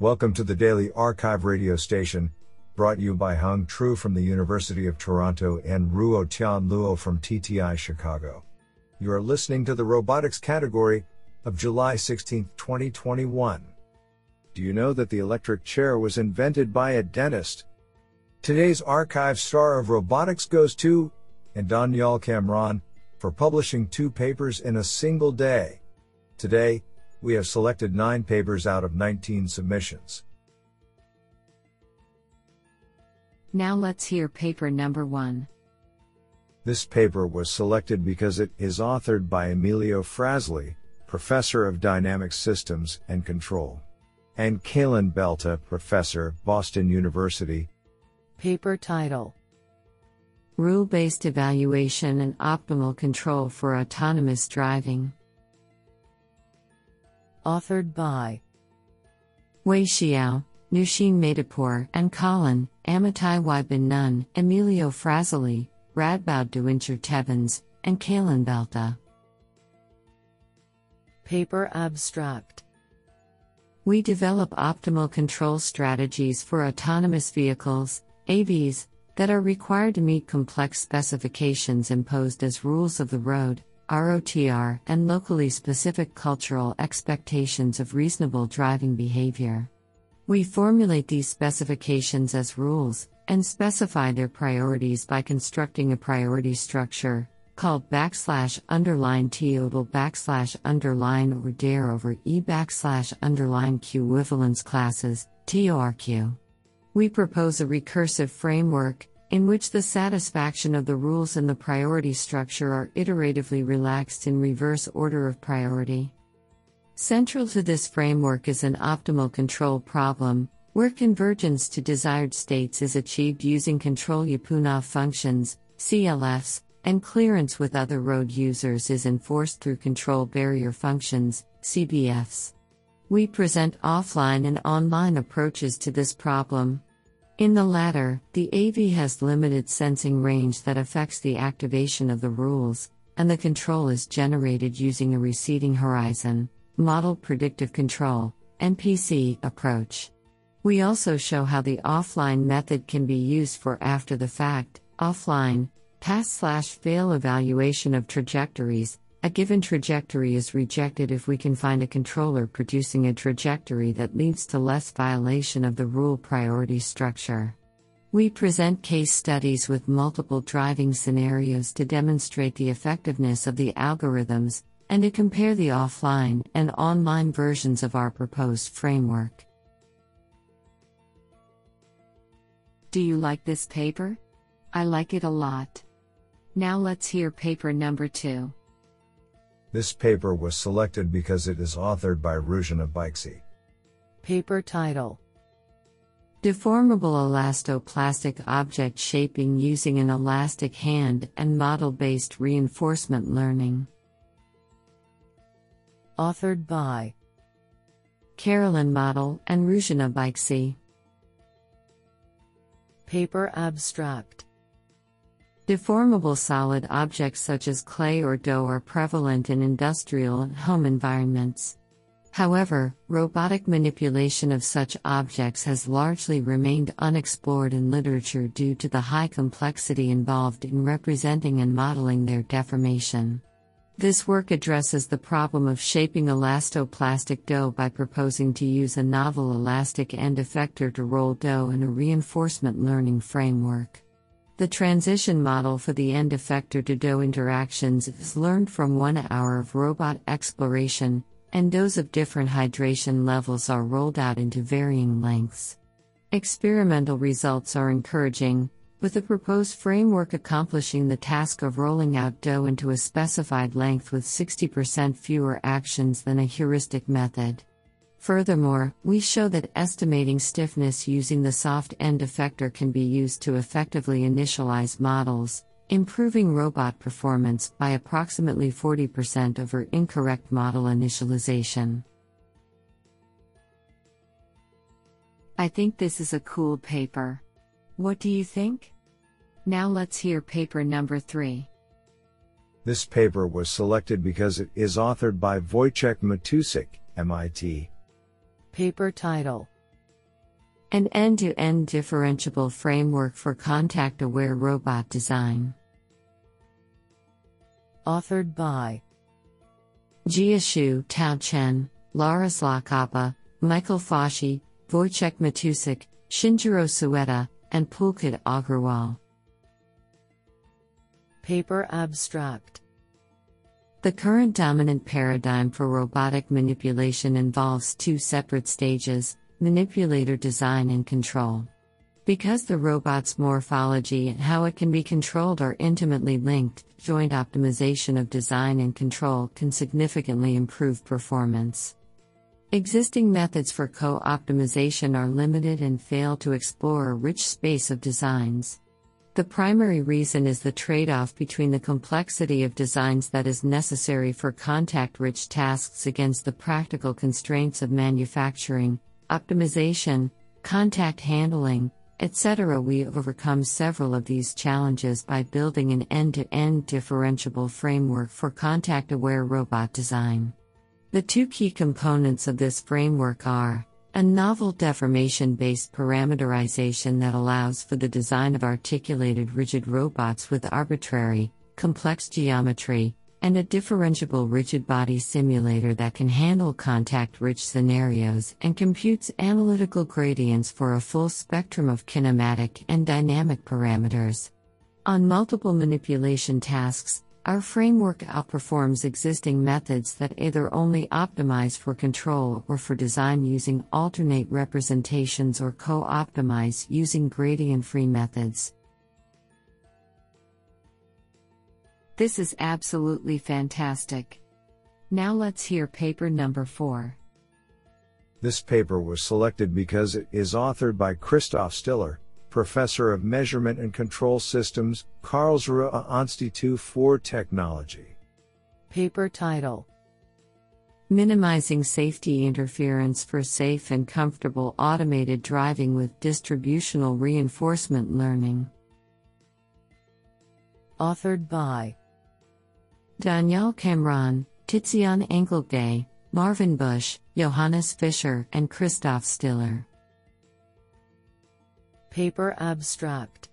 Welcome to the Daily Archive radio station, brought you by Hung Tru from the University of Toronto and Ruo Tian Luo from TTI Chicago. You are listening to the robotics category of July 16, 2021. Do you know that the electric chair was invented by a dentist? Today's archive star of robotics goes to, and Danial Kamran, for publishing two papers in a single day. Today, we have selected 9 papers out of 19 submissions. Now let's hear paper number 1. This paper was selected because it is authored by Emilio Frazzoli, Professor of Dynamic Systems and Control, and Calin Belta, Professor, Boston University. Paper title Rule based evaluation and optimal control for autonomous driving authored by Wei Xiao, Noushin Mehdipour, and Colin, Amitai Bin-Nun, Emilio Frazzoli, Radboud Duintjer Tebbens, and Calin Belta. Paper Abstract We develop optimal control strategies for autonomous vehicles, AVs, that are required to meet complex specifications imposed as rules of the road, ROTR, and locally specific cultural expectations of reasonable driving behavior. We formulate these specifications as rules, and specify their priorities by constructing a priority structure, called backslash underline todal backslash underline or dare over e backslash underline q equivalence classes, TORQ. We propose a recursive framework, in which the satisfaction of the rules and the priority structure are iteratively relaxed in reverse order of priority. Central to this framework is an optimal control problem, where convergence to desired states is achieved using control Lyapunov functions, CLFs, and clearance with other road users is enforced through control barrier functions, CBFs. We present offline and online approaches to this problem. In the latter, the AV has limited sensing range that affects the activation of the rules, and the control is generated using a receding horizon, model predictive control, MPC approach. We also show how the offline method can be used for after the fact, offline, pass slash fail evaluation of trajectories, a given trajectory is rejected if we can find a controller producing a trajectory that leads to less violation of the rule priority structure. We present case studies with multiple driving scenarios to demonstrate the effectiveness of the algorithms and to compare the offline and online versions of our proposed framework. Do you like this paper? I like it a lot. Now let's hear paper number two. This paper was selected because it is authored by Ruzena Bajcsy. Paper title Deformable elastoplastic object shaping using an elastic hand and model based reinforcement learning. Authored by Carolyn Matl and Ruzena Bajcsy. Paper abstract Deformable solid objects such as clay or dough are prevalent in industrial and home environments. However, robotic manipulation of such objects has largely remained unexplored in literature due to the high complexity involved in representing and modeling their deformation. This work addresses the problem of shaping elastoplastic dough by proposing to use a novel elastic end effector to roll dough in a reinforcement learning framework. The transition model for the end effector to dough interactions is learned from one hour of robot exploration, and doughs of different hydration levels are rolled out into varying lengths. Experimental results are encouraging, with the proposed framework accomplishing the task of rolling out dough into a specified length with 60% fewer actions than a heuristic method. Furthermore, we show that estimating stiffness using the soft end effector can be used to effectively initialize models, improving robot performance by approximately 40% over incorrect model initialization. I think this is a cool paper. What do you think? Now let's hear paper number 3. This paper was selected because it is authored by Wojciech Matusik, MIT. Paper title An end to end differentiable framework for contact aware robot design. Authored by Jia Xu, Tao Chen, Lara Zlokapa, Michael Foshey, Wojciech Matusik, Shinjiro Sueda, and Pulkit Agrawal. Paper Abstract The current dominant paradigm for robotic manipulation involves two separate stages manipulator design and control. Because the robot's morphology and how it can be controlled are intimately linked, joint optimization of design and control can significantly improve performance. Existing methods for co optimization are limited and fail to explore a rich space of designs. The primary reason is the trade off between the complexity of designs that is necessary for contact rich tasks against the practical constraints of manufacturing, optimization, contact handling, etc. We overcome several of these challenges by building an end to end differentiable framework for contact aware robot design. The two key components of this framework are a novel deformation based parameterization that allows for the design of articulated rigid robots with arbitrary, complex geometry, and a differentiable rigid body simulator that can handle contact rich scenarios and computes analytical gradients for a full spectrum of kinematic and dynamic parameters. On multiple manipulation tasks, our framework outperforms existing methods that either only optimize for control or for design using alternate representations or co optimize using gradient free methods. This is absolutely fantastic. Now let's hear paper number 4. This paper was selected because it is authored by Christoph Stiller, Professor of Measurement and Control Systems, Karlsruhe Institute for Technology. Paper title Minimizing Safety Interference for Safe and Comfortable Automated Driving with Distributional Reinforcement Learning. Authored by Danial Kamran, Tizian Engelke, Marvin Busch, Johannes Fischer, and Christoph Stiller. Paper Abstract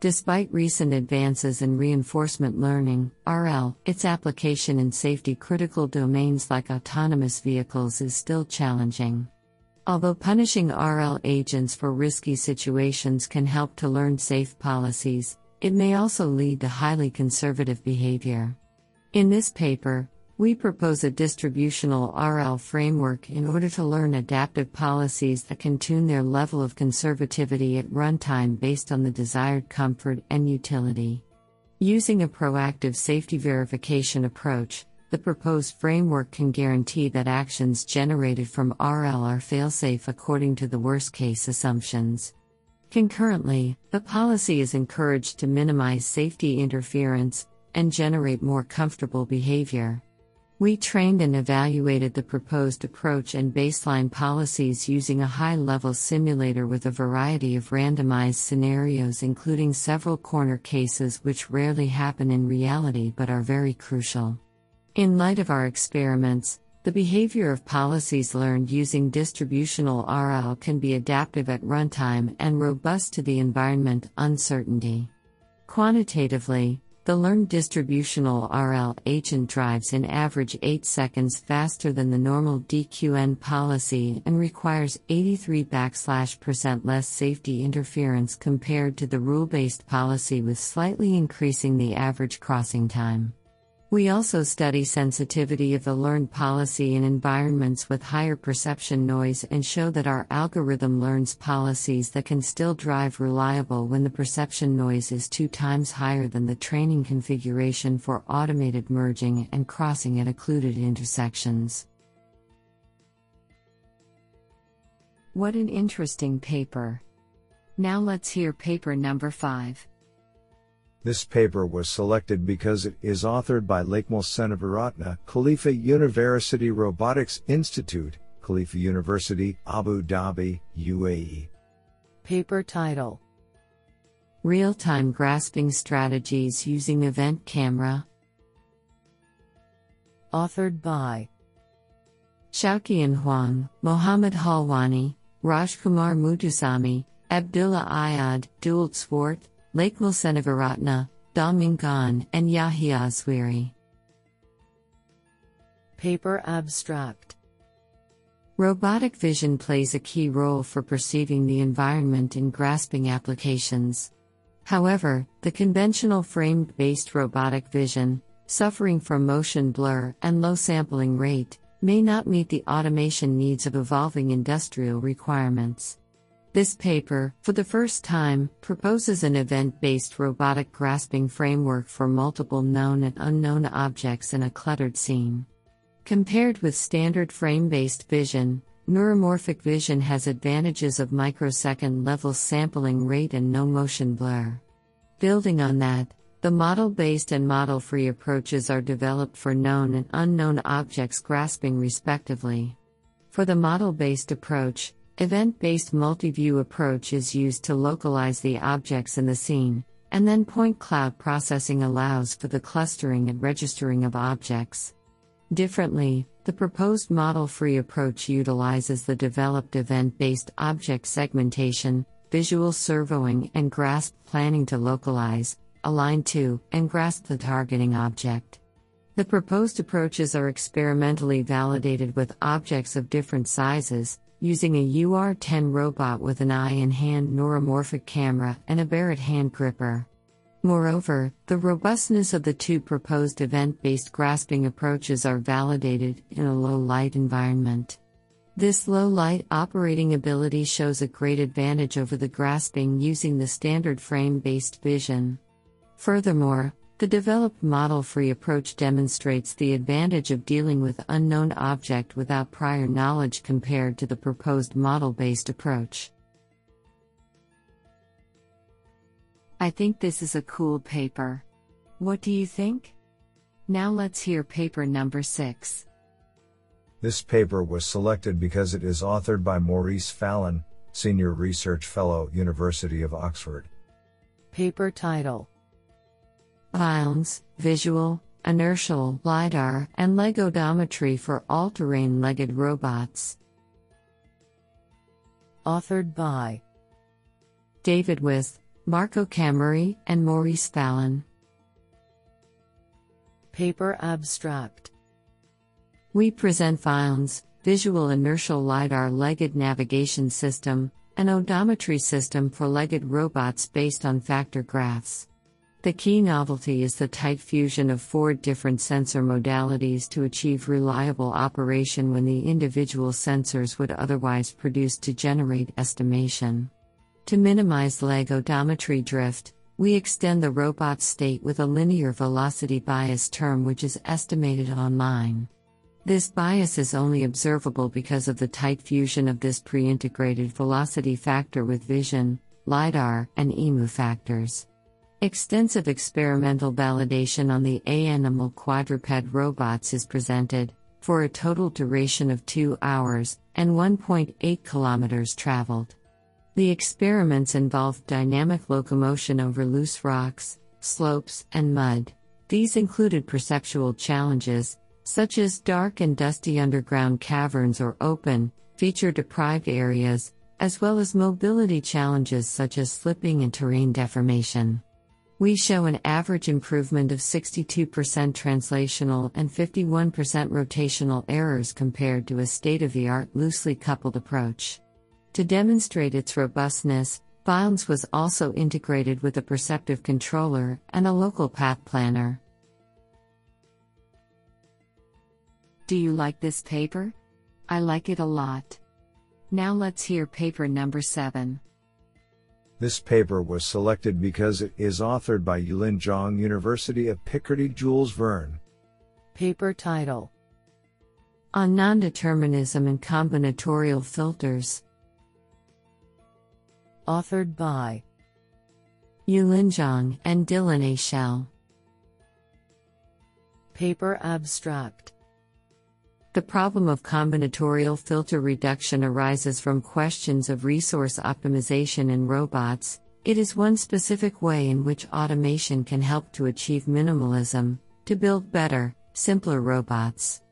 Despite recent advances in reinforcement learning, RL, its application in safety critical domains like autonomous vehicles is still challenging. Although punishing RL agents for risky situations can help to learn safe policies, it may also lead to highly conservative behavior. In this paper, we propose a distributional RL framework in order to learn adaptive policies that can tune their level of conservativity at runtime based on the desired comfort and utility. Using a proactive safety verification approach, the proposed framework can guarantee that actions generated from RL are failsafe according to the worst case assumptions. Concurrently, the policy is encouraged to minimize safety interference and generate more comfortable behavior. We trained and evaluated the proposed approach and baseline policies using a high level simulator with a variety of randomized scenarios, including several corner cases which rarely happen in reality but are very crucial. In light of our experiments, the behavior of policies learned using distributional RL can be adaptive at runtime and robust to the environment uncertainty. Quantitatively, the learned distributional RL agent drives in average 8 seconds faster than the normal DQN policy and requires 83 backslash percent less safety interference compared to the rule based policy with slightly increasing the average crossing time. We also study sensitivity of the learned policy in environments with higher perception noise and show that our algorithm learns policies that can still drive reliable when the perception noise is two times higher than the training configuration for automated merging and crossing at occluded intersections. What an interesting paper! Now let's hear paper number 5. This paper was selected because it is authored by Lakmal Seneviratne, Khalifa University Robotics Institute, Khalifa University, Abu Dhabi, UAE. Paper title Real time grasping strategies using event camera. Authored by Xiaoqian Huang, Mohammed Halwani, Rajkumar Muthusamy, Abdullah Ayad, Dewald Swart, Lakmal Seneviratne, Dongming Gan, and Yahya Zweiri. Paper Abstract Robotic vision plays a key role for perceiving the environment in grasping applications. However, the conventional frame based robotic vision, suffering from motion blur and low sampling rate, may not meet the automation needs of evolving industrial requirements. This paper, for the first time, proposes an event based robotic grasping framework for multiple known and unknown objects in a cluttered scene. Compared with standard frame based vision, neuromorphic vision has advantages of microsecond level sampling rate and no motion blur. Building on that, the model based and model free approaches are developed for known and unknown objects grasping respectively. For the model based approach, event based multi view approach is used to localize the objects in the scene, and then point cloud processing allows for the clustering and registering of objects. Differently, the proposed model free approach utilizes the developed event based object segmentation, visual servoing, and grasp planning to localize, align to, and grasp the targeting object. The proposed approaches are experimentally validated with objects of different sizes, using a UR 10 robot with an eye in hand neuromorphic camera and a Barrett hand gripper. Moreover, the robustness of the two proposed event based grasping approaches are validated in a low light environment. This low light operating ability shows a great advantage over the grasping using the standard frame based vision. Furthermore, the developed model free approach demonstrates the advantage of dealing with unknown object without prior knowledge compared to the proposed model based approach. I think this is a cool paper. What do you think? Now let's hear paper number 6. This paper was selected because it is authored by Maurice Fallon, Senior Research Fellow, University of Oxford. Paper title VILENS, Visual, Inertial, LiDAR, and Leg Odometry for All Terrain Legged Robots. Authored by David Wisth, Marco Camurri, and Maurice Fallon. Paper Abstract We present VILENS, Visual Inertial LiDAR Legged Navigation System, an odometry system for legged robots based on factor graphs. The key novelty is the tight fusion of four different sensor modalities to achieve reliable operation when the individual sensors would otherwise produce degenerate estimation. To minimize leg odometry drift, we extend the robot state with a linear velocity bias term which is estimated online. This bias is only observable because of the tight fusion of this pre integrated velocity factor with vision, LiDAR, and IMU factors. Extensive experimental validation on the ANYmal quadruped robots is presented, for a total duration of 2 hours and 1.8 kilometers traveled. The experiments involved dynamic locomotion over loose rocks, slopes, and mud. These included perceptual challenges, such as dark and dusty underground caverns or open, feature deprived areas, as well as mobility challenges such as slipping and terrain deformation. We show an average improvement of 62% translational and 51% rotational errors compared to a state of the art loosely coupled approach. To demonstrate its robustness, VILENS was also integrated with a perceptive controller and a local path planner. Do you like this paper? I like it a lot. Now let's hear paper number 7. This paper was selected because it is authored by Yulin Zhang, University of Picardy Jules Verne. Paper title On Nondeterminism and Combinatorial Filters authored by Yulin Zhang and Dylan A. Shell. Paper Abstract The problem of combinatorial filter reduction arises from questions of resource optimization in robots. It is one specific way in which automation can help to achieve minimalism, to build better, simpler robots.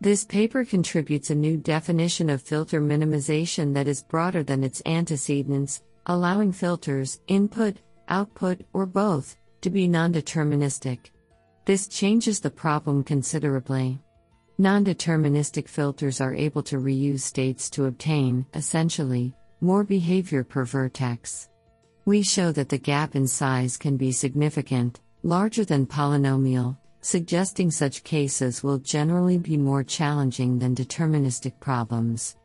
This paper contributes a new definition of filter minimization that is broader than its antecedents, allowing filters, input, output, or both, to be non deterministic. This changes the problem considerably. Non deterministic filters are able to reuse states to obtain, essentially, more behavior per vertex. We show that the gap in size can be significant, larger than polynomial, suggesting such cases will generally be more challenging than deterministic problems.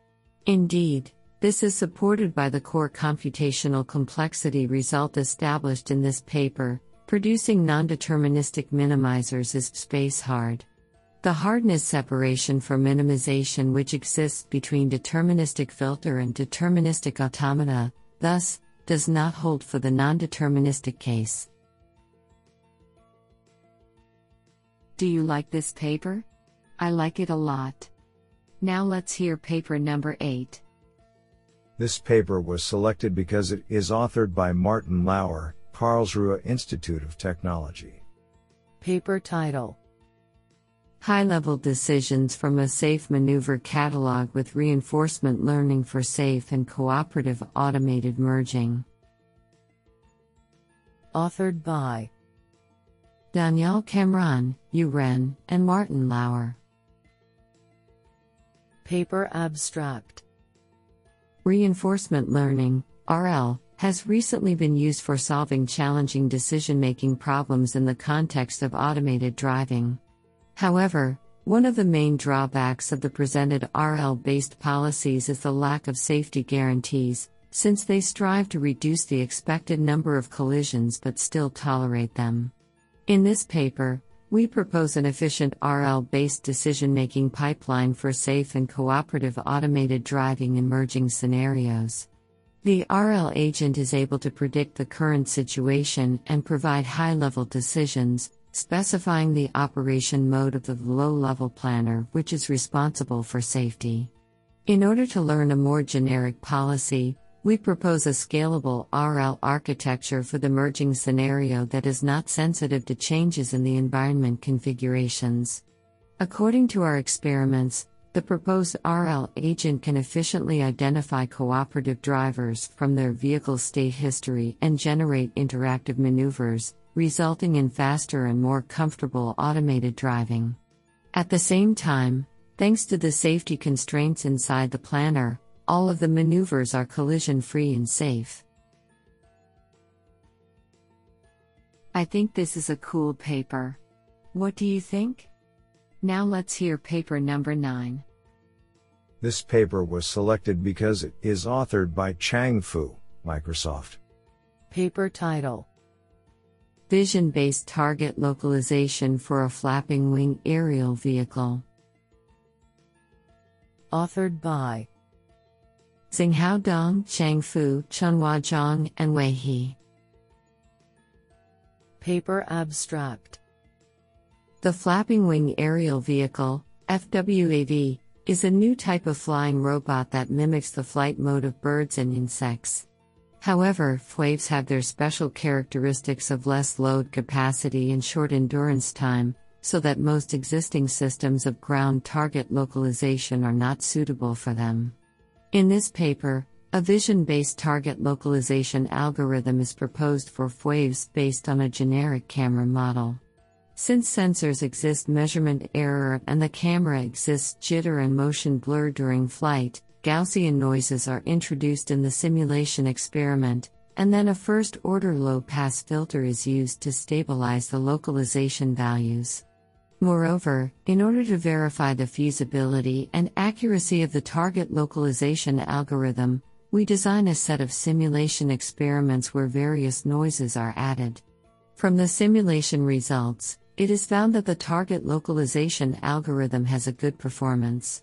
Indeed, this is supported by the core computational complexity result established in this paper. Producing non-deterministic minimizers is space hard. The hardness separation for minimization which exists between deterministic filter and deterministic automata, thus, does not hold for the non-deterministic case. Do you like this paper? I like it a lot. Now let's hear paper number 8. This paper was selected because it is authored by Martin Lauer, Karlsruhe Institute of Technology. Paper title High level decisions from a safe maneuver catalog with reinforcement learning for safe and cooperative automated merging. Authored by Danial Kamran, Yu Ren, and Martin Lauer. Paper Abstract Reinforcement learning, RL, has recently been used for solving challenging decision making problems in the context of automated driving. However, one of the main drawbacks of the presented RL based policies is the lack of safety guarantees, since they strive to reduce the expected number of collisions but still tolerate them. In this paper, we propose an efficient RL based decision making pipeline for safe and cooperative automated driving in merging scenarios. The RL agent is able to predict the current situation and provide high level decisions, specifying the operation mode of the low level planner, which is responsible for safety. In order to learn a more generic policy, we propose a scalable RL architecture for the merging scenario that is not sensitive to changes in the environment configurations. According to our experiments, the proposed RL agent can efficiently identify cooperative drivers from their vehicle state history and generate interactive maneuvers, resulting in faster and more comfortable automated driving. At the same time, thanks to the safety constraints inside the planner, all of the maneuvers are collision free and safe. I think this is a cool paper. What do you think? Now let's hear paper number 9. This paper was selected because it is authored by Chang Fu, Microsoft. Paper title Vision based target localization for a flapping wing aerial vehicle. Authored by Xinghao Dong, Changfu, Chunhua Zhang, and Wei He. Paper Abstract The Flapping Wing Aerial Vehicle, FWAV, is a new type of flying robot that mimics the flight mode of birds and insects. However, FWAVs have their special characteristics of less load capacity and short endurance time, so that most existing systems of ground target localization are not suitable for them. In this paper, a vision based target localization algorithm is proposed for FWAVs based on a generic camera model. Since sensors exist measurement error and the camera exists jitter and motion blur during flight, Gaussian noises are introduced in the simulation experiment, and then a first order low pass filter is used to stabilize the localization values. Moreover, in order to verify the feasibility and accuracy of the target localization algorithm, we design a set of simulation experiments where various noises are added. From the simulation results, it is found that the target localization algorithm has a good performance.